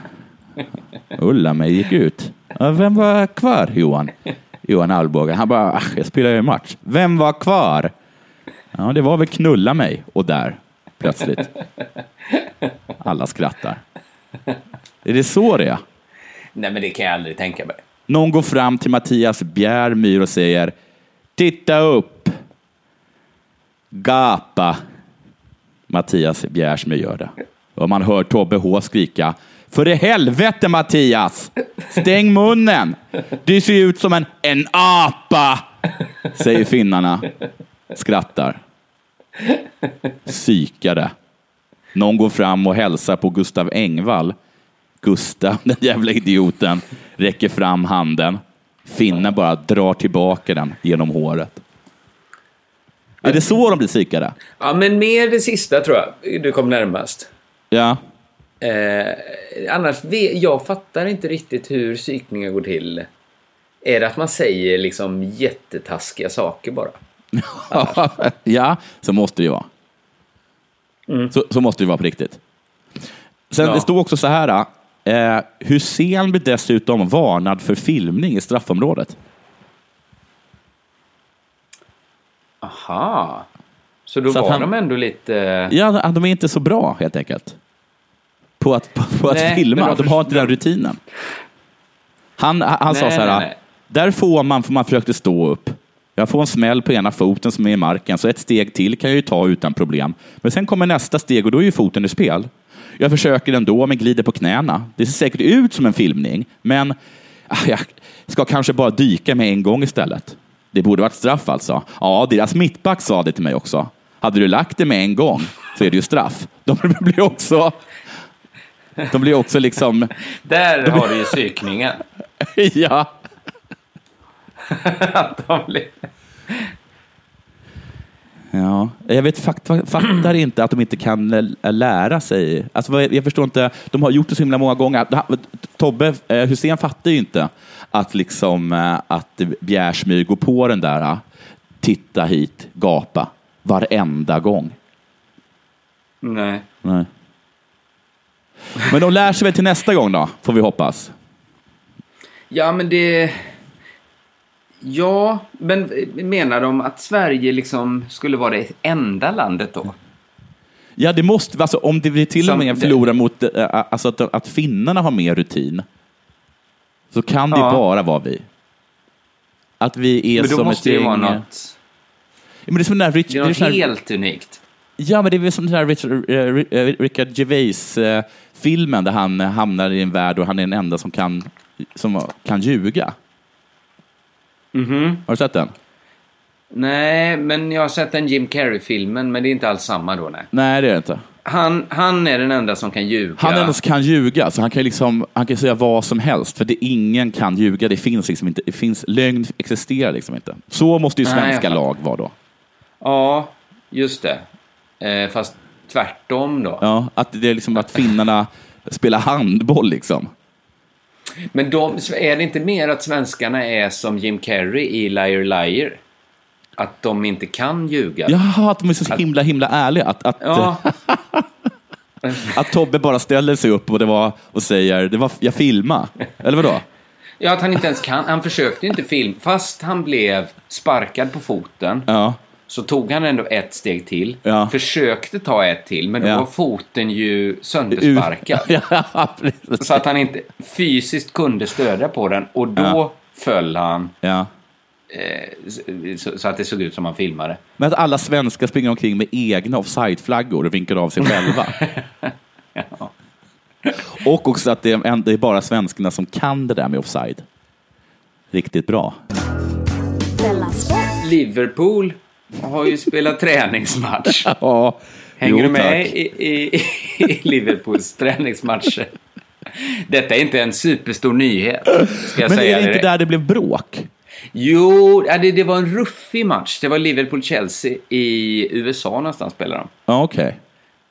Ulla mig gick ut. Vem var kvar, Johan? Johan Alvbåge. Han bara, ah, jag spelar ju match. Vem var kvar? Ja, det var väl knulla mig. Och där, plötsligt. Alla skrattar. Är det så det är? Nej, men det kan jag aldrig tänka mig. Någon går fram till Mattias Bjärmyr och säger Titta upp! Gapa! Mattias Bjärsmyr gör det. Och man hör Tobbe H skrika För i helvete Mattias! Stäng munnen! Du ser ut som en, en apa! Säger finnarna. Skrattar. Psykade. Någon går fram och hälsar på Gustav Engvall. Gustav, den jävla idioten, räcker fram handen. Finnen bara drar tillbaka den genom håret. Är det så de blir psykade? Ja, men mer det sista tror jag du kom närmast. Ja. Eh, annars, jag fattar inte riktigt hur psykningar går till. Är det att man säger liksom jättetaskiga saker bara? ja, så måste det ju vara. Så, så måste det vara på riktigt. Sen Ja. det stod också så här. Eh, Hussein blir dessutom varnad för filmning i straffområdet. Aha. Så då Så att var han- de ändå lite... Ja, de är inte så bra helt enkelt. På att, på, på att Nej, filma. men De, de har inte den rutinen. Han, han sa Nej, så här. nej. Där får man, för man försökte stå upp. Jag får en smäll på ena foten som är i marken, så ett steg till kan jag ju ta utan problem. Men sen kommer nästa steg och då är ju foten i spel. Jag försöker ändå, men glider på knäna. Det ser säkert ut som en filmning, men ah, jag ska kanske bara dyka med en gång istället. Det borde varit straff alltså. Ja, deras mittback sa det till mig också. Hade du lagt det med en gång så är det ju straff. De blir också... De blir också liksom... Där har du ju psykningen. Ja. de blir... Ja, jag vet, fakt, fattar inte att de inte kan lära sig. Alltså, jag förstår inte, de har gjort det så himla många gånger. Tobbe eh, Hussein fattar ju inte att, liksom, eh, att Bjärsmyr går på den där eh, titta hit, gapa, varenda gång. Nej. Nej. Men de lär sig väl till nästa gång då, får vi hoppas. Ja, men det... Ja, men menar de att Sverige liksom skulle vara det enda landet då? Ja, det måste, alltså, om det blir till och med förlorar mot eh, alltså att, att finnarna har mer rutin, så kan det Ja. bara vara vi. Att vi är Men då som måste ett gäng... vara något... Ja, men det är som den där Rich, Det är det är något sån här- helt unikt. Ja, men det är väl som den där Richard, eh, Ri- eh, Richard Gervais-filmen där han eh, hamnar i en värld och han är den enda som kan, som kan ljuga. Mhm. Har du sett den? Nej, men jag har sett den Jim Carrey-filmen, men det är inte alls samma då, nej. Nej, det är det inte. Han, han är den enda som kan ljuga. Han är den som kan ljuga, så han kan, liksom, han kan säga vad som helst, för det, ingen kan ljuga. Det finns liksom inte. Det finns, lögn existerar liksom inte. Så måste ju Nej, svenska fattar. lag vara då. Ja, just det. Eh, fast tvärtom då. Ja, att det är liksom att finnarna spelar handboll liksom. Men de, är det inte mer att svenskarna är som Jim Carrey i Liar Liar? Att de inte kan ljuga? Jaha, att de är så himla, himla ärliga. Att, att, Ja, att Tobbe bara ställer sig upp och, det var, och säger det var, jag filma. Eller vadå? ja, att han inte ens kan. Han försökte inte film. Fast han blev sparkad på foten Ja, så tog han ändå ett steg till. Ja. Försökte ta ett till, men då Ja. var foten ju söndersparkad. ja. Så att han inte fysiskt kunde stödja på den och då Ja. föll han ja. eh, så, så att det såg ut som han filmade. Men att alla svenskar springer omkring med egna offside-flaggor och vinkar av sig själva. Och också att det är, en- det är bara svenskarna som kan det där med offside. Riktigt bra. Liverpool har ju spelat träningsmatch. Ja, Hänger jo, du med tack. i, i, i Liverpools träningsmatcher? Detta är inte en superstor nyhet, ska jag Men säga är det inte direkt. där det blev bråk? Jo, det, det var en ruffig match. Det var Liverpool-Chelsea i USA någonstans spelade de. Ja, okej.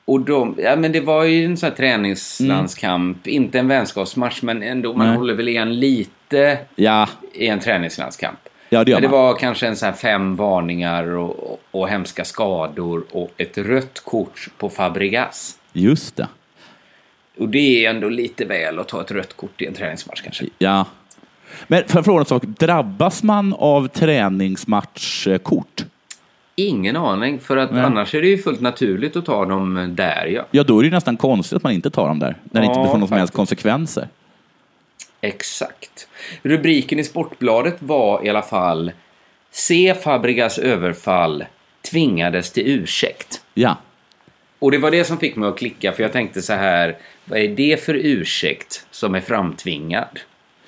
Och de, ja, men det var ju en sån här träningslandskamp. Inte en vänskapsmatch, men ändå. Man Nej. håller väl igen lite Ja, i en träningslandskamp. Ja, det Men det var kanske en sån här fem varningar och, och, och hemska skador och ett rött kort på Fabregas. Just det. Och det är ändå lite väl att ta ett rött kort i en träningsmatch kanske. Ja. Men för att fråga en sak, drabbas man av träningsmatchkort? Ingen aning, för att Nej. annars är det ju fullt naturligt att ta dem där ja. Ja, då är det ju nästan konstigt att man inte tar dem där. När det inte får någon som helst konsekvenser. Exakt. Rubriken i Sportbladet var i alla fall Se Fabregas överfall tvingades till ursäkt. Ja. Och det var det som fick mig att klicka för jag tänkte så här, vad är det för ursäkt som är framtvingad?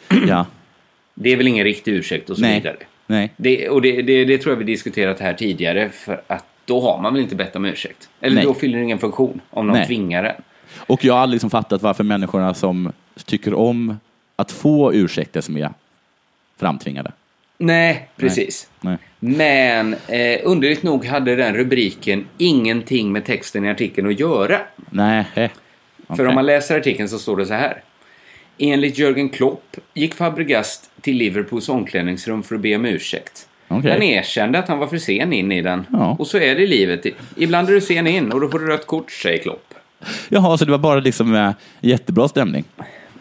Ja. Det är väl ingen riktig ursäkt och så Nej. vidare. Nej. Det, och det, det, det tror jag vi diskuterat här tidigare för att då har man väl inte bett om ursäkt? Eller Nej. då fyller det ingen funktion om någon Nej. tvingar en. Och jag har aldrig liksom fattat varför människorna som tycker om att få ursäkter som är framtvingade. Nej, precis. Nej. Men eh, underligt nog hade den rubriken ingenting med texten i artikeln att göra. Nej. eh. För om man läser artikeln så står det så här. Enligt Jörgen Klopp gick Fabregas till Liverpools omklädningsrum för att be om ursäkt. Okej. Han erkände att han var för sen in i den. Ja. Och så är det i livet. Ibland är du sen in och då får du rött kort, säger Klopp. Jaha, så det var bara liksom eh, jättebra stämning?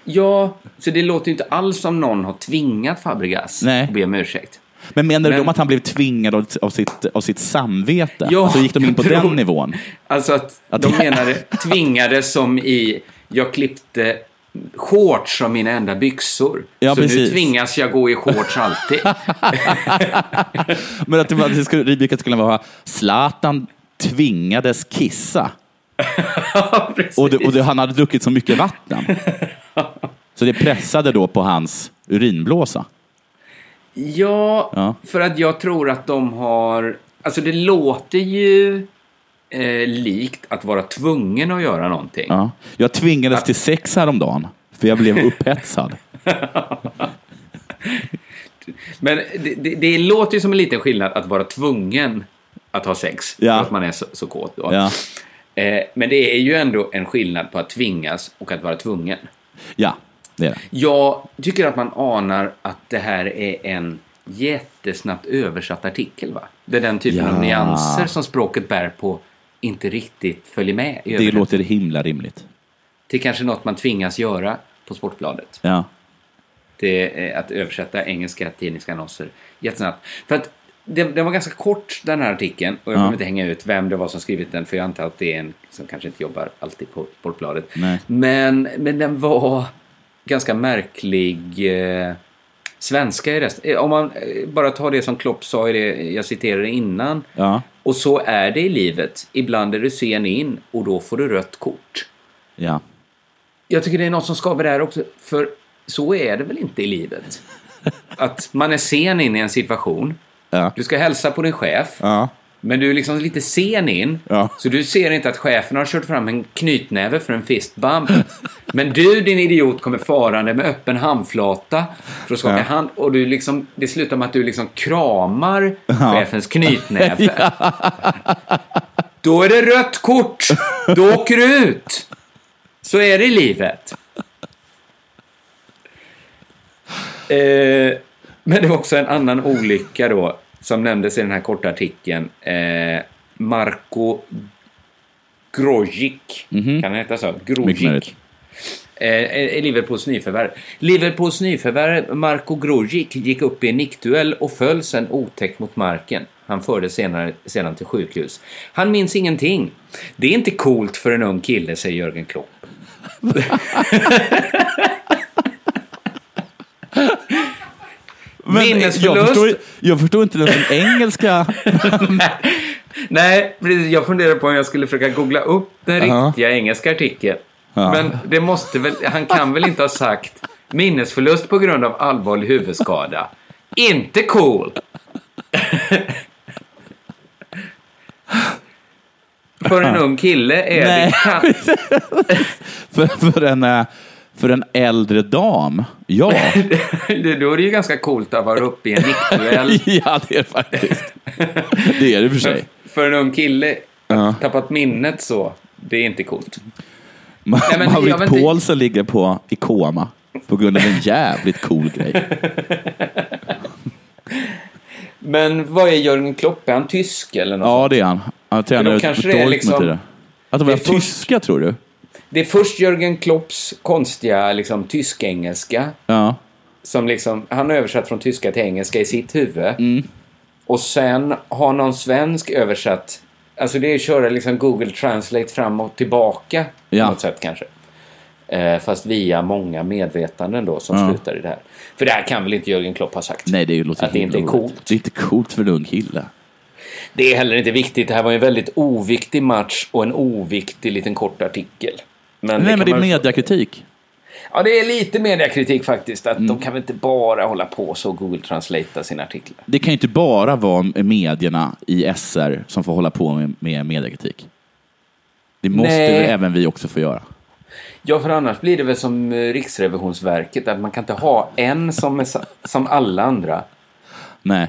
Ja, så det låter ju inte alls som någon har tvingat Fabregas Nej. att be om ursäkt. Men menar du Men- om att han blev tvingad av, av, sitt, av sitt samvete? Ja, alltså gick de in på tror- den nivån? Alltså att, Att de menade tvingade som i jag klippte shorts som mina enda byxor. Ja, så nu precis. tvingas jag gå i shorts alltid. Men att det, det skulle, rubriken skulle vara Zlatan tvingades kissa. Och, det, och det, han hade druckit så mycket vatten. Så det pressade då på hans urinblåsa. Ja, Ja. för att jag tror att de har... Alltså det låter ju eh, likt att vara tvungen att göra någonting. Ja. Jag tvingades till sex häromdagen, för jag blev upphetsad. Men det, det, det låter ju som en liten skillnad att vara tvungen att ha sex. Ja. För att man är så, så kåt. Då. Ja. Eh, men det är ju ändå en skillnad på att tvingas och att vara tvungen. ja, det är det. Jag tycker att man anar att det här är en jättesnabbt översatt artikel. Va? Det är den typen Ja. av nyanser som språket bär på inte riktigt följer med i Det låter himla rimligt. Det är kanske något man tvingas göra på Sportbladet. Ja. Det är att översätta engelska tidningsannonser jättesnabbt. För att den, den var ganska kort den här artikeln och jag Ja. behöver inte hänga ut vem det var som skrivit den för jag antar att det är en som kanske inte jobbar alltid på Sportbladet. Nej. Men, men den var ganska märklig eh, svenska i resten. Eh, Om man eh, bara tar det som Klopp sa i det jag citerade innan. Ja. Och så är det i livet. Ibland är du sen in och då får du rött kort. Ja. Jag tycker det är något som skaver där också, för så är det väl inte i livet? Att man är sen in i en situation, Ja. du ska hälsa på din chef, Ja. men du är liksom lite sen in, Ja. så du ser inte att chefen har kört fram en knytnäve för en fistbump. Men du, din idiot, kommer farande med öppen handflata för att skaka Ja. hand och du liksom, det slutar med att du liksom kramar chefens knytnäve. Då är det rött kort! Då åker du ut! Så är det i livet. Eh, men det var också en annan olycka då som nämndes i den här korta artikeln. Eh, Marko Grojic, kan han heta så? Grojic. möjligt. Eh, är Liverpools nyförvärv. Liverpools nyförvärv Marko Grojic gick upp i en nickduell och föll sen otäckt mot marken. Han fördes senare, sedan till sjukhus. Han minns ingenting. Det är inte coolt för en ung kille, säger Jörgen Klopp. Men jag Minnesförlust. förstår, jag förstår inte den engelska. Nej. Jag funderar på om jag skulle försöka googla upp den Ja. riktiga engelska artikeln. Ja. Men det måste väl, han kan väl inte ha sagt minnesförlust på grund av allvarlig huvudskada. Inte cool! För en ung kille är det... För, för, en, eh, för en äldre dam. Ja. det, då är det ju ganska coolt att vara uppe i en nickduell. ja, det är det faktiskt. Det är det för sig. För en ung kille, Ja. tappat minnet så, det är inte coolt. Ma- Nej, men jag Maurit vet inte- Paulsen ligger på, i koma på grund av en jävligt cool grej. Men vad är Jörgen Klopp? Är han tysk eller något? Ja, det är han. Han tränar ut kanske Dortmund liksom-. Att de var tyska, tror du? Det är först Jörgen Klopps konstiga liksom, tysk-engelska. Ja. Som liksom, han har översatt från tyska till engelska i sitt huvud. Mm. Och sen har någon svensk översatt. Alltså det är att köra liksom Google Translate fram och tillbaka. Ja. På något sätt kanske. Eh, fast via många medvetanden då som Ja. slutar i det här. För det här kan väl inte Jörgen Klopp ha sagt? Nej, det låter Att det inte är coolt. Det är inte coolt för en ung kille. Det är heller inte viktigt. Det här var en väldigt oviktig match och en oviktig liten kort artikel. Men Nej, men kan det är man- mediakritik. Ja, det är lite mediakritik faktiskt. Mm. Att de kan väl inte bara hålla på så och Google Translata sina artiklar. Det kan ju inte bara vara medierna i SR som får hålla på med, med mediakritik. Det måste Nej. även vi också få göra. Ja, för annars blir det väl som eh, Riksrevisionsverket, att man kan inte ha en som är som alla andra. Nej.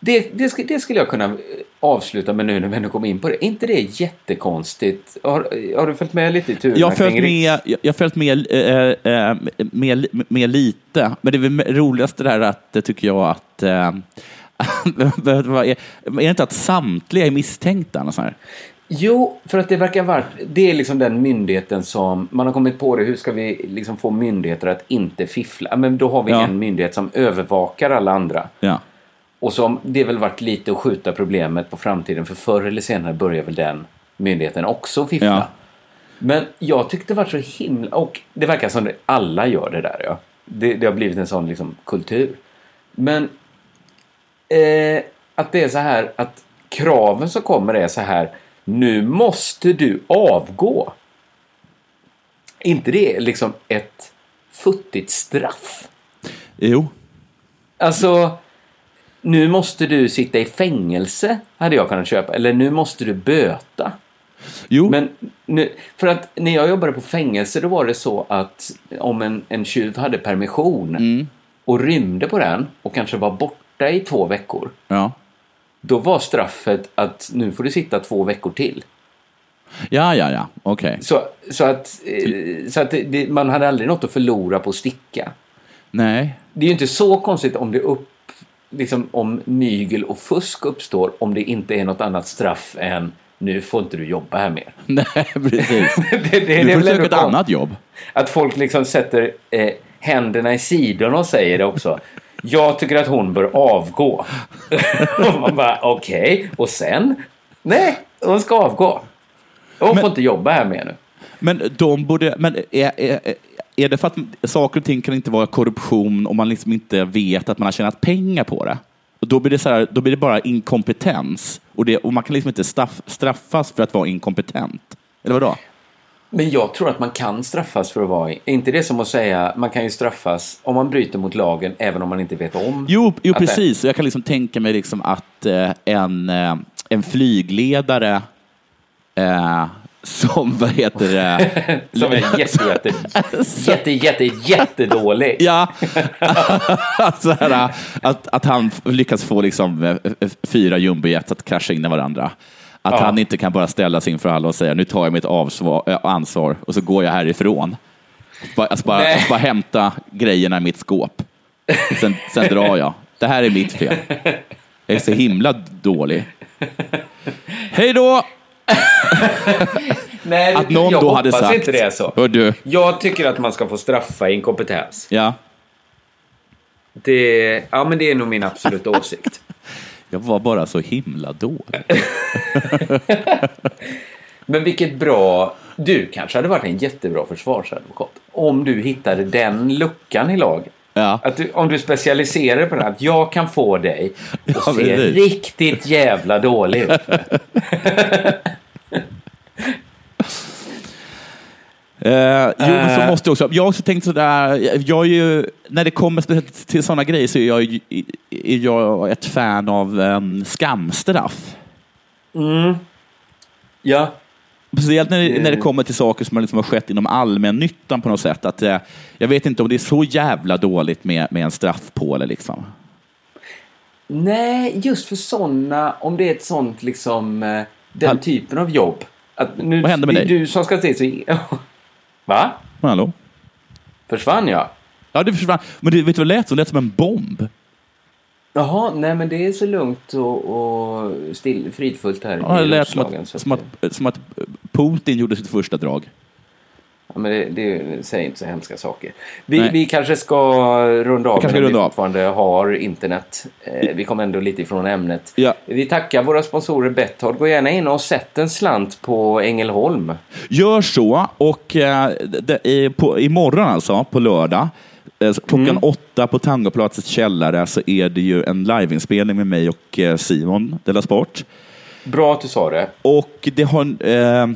Det, det, det skulle jag kunna eh, avsluta med nu när vi ändå kom in på det. Är inte det jättekonstigt? Har, har du följt med lite i turerna Jag har följt med, jag jag har följt med, eh, eh, med, med lite, men det är väl roligaste där att, det tycker jag, att vad är, det inte att samtliga är misstänkta? eller så här? Jo, för att det verkar vara... Det är liksom den myndigheten som... Man har kommit på det, hur ska vi liksom få myndigheter att inte fiffla? Men då har vi Ja. en myndighet som övervakar alla andra. Ja. Och som det väl varit lite att skjuta problemet på framtiden för förr eller senare börjar väl den myndigheten också fiffla. Ja. Men jag tyckte det var så himla... Och det verkar som att alla gör det där. Ja. Det, det har blivit en sån liksom, kultur. Men eh, att det är så här att kraven som kommer är så här. Nu måste du avgå. inte det liksom ett futtigt straff? Jo. Alltså, nu måste du sitta i fängelse, hade jag kunnat köpa. Eller nu måste du böta. Jo. Men nu, för att när jag jobbade på fängelse då var det så att om en, en tjuv hade permission och rymde på den och kanske var borta i två veckor. Ja, Då var straffet att nu får du sitta två veckor till. ja, ja, ja. okej. Så, så att, eh, så att det, man hade aldrig något att förlora på att sticka. Nej. Det är ju inte så konstigt om det upp, liksom, om mygel och fusk uppstår om det inte är något annat straff än nu får inte du jobba här mer. Nej, precis. det, det, Du får söka ett annat jobb. Att folk liksom sätter eh, händerna i sidorna och säger det också. Jag tycker att hon bör avgå. och man bara okej, och sen? Nej, hon ska avgå. Hon Men- får inte jobba här mer nu. Men de borde... Men är, är, är det för att saker och ting kan inte vara korruption om man liksom inte vet att man har tjänat pengar på det? Och då, blir det så här, då blir det bara inkompetens. Och, det, och man kan liksom inte straff, straffas för att vara inkompetent. Eller vadå? Men jag tror att man kan straffas för att vara... Är inte det som att säga man kan ju straffas om man bryter mot lagen även om man inte vet om? Jo, jo det- precis. Och Jag kan liksom tänka mig liksom att eh, en, eh, en flygledare eh, som, vad heter det? Som är jätte, jätte, jätte, jätte, jättedålig. Ja, så här, att, att han lyckas få liksom, eh, eh, fyra jumbojets att krascha in i varandra. Att Ja. han inte kan bara ställa sig inför alla och säga nu tar jag mitt avsvar, äh, ansvar och så går jag härifrån. Bara, alltså bara, Nej. bara hämta grejerna i mitt skåp. Sen, sen drar jag. Det här är mitt fel. Jag är så himla dålig. Hej då! Nej, Att någon jag då hade sagt. inte det är så. Hör du, Jag tycker att man ska få straffa inkompetens. ja, Det, ja, men det är nog min absoluta åsikt. jag var bara så himla dålig. Men vilket bra... Du kanske hade varit en jättebra försvarsadvokat. Om du hittade den luckan i lagen. Ja. Att du, om du specialiserar dig på det. Att jag kan få dig att Ja, se riktigt jävla dålig ut. Eh, jo, men så Eh. måste jag också. Jag har också tänkt sådär, jag är ju, när det kommer speciellt till sådana grejer så är jag, är jag ett fan av um, skamstraff. Ja. Speciellt när det, när det kommer till saker som liksom har skett inom allmännyttan på något sätt. Att, eh, jag vet inte om det är så jävla dåligt med, med en straffpåle. Liksom. Nej, just för sådana, om det är ett sånt liksom, eh, den Hall- typen av jobb. Att nu, Vad händer med dig? Du som ska se så... Va? Hallå? Försvann jag? Ja, det försvann. Men det, vet du vad det lät som? Det lät som en bomb. Jaha, nej men det är så lugnt och, och still, fridfullt här Ja, det i lät som att, som, att, som att Putin gjorde sitt första drag. Ja, men det, det säger inte så hemska saker. Vi, Nej. vi kanske ska runda av när vi runda av. fortfarande har internet. Eh, vi kommer ändå lite ifrån ämnet. Ja. Vi tackar våra sponsorer Betthard. Gå gärna in och sätt en slant på Ängelholm. Gör så och eh, det, i, på, imorgon alltså, på lördag, klockan Mm. åtta på Tangoplatsets källare så är det ju en liveinspelning med mig och eh, Simon Della Sport. Bra att du sa det. Och det har... Eh,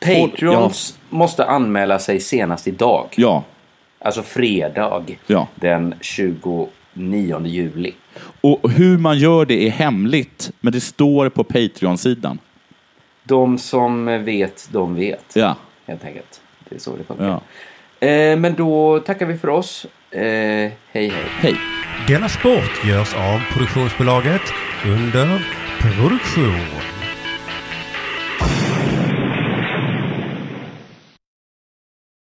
Patreons måste anmäla sig senast idag. ja, Alltså fredag ja. den 29 juli. Och hur man gör det är hemligt, men det står på Patreon-sidan. De som vet, de vet. Ja, Helt enkelt. Det är så det funkar. ja. Eh, men då tackar vi för oss. Eh, hej hej. Hej. Denna sport görs av produktionsbolaget under produktion.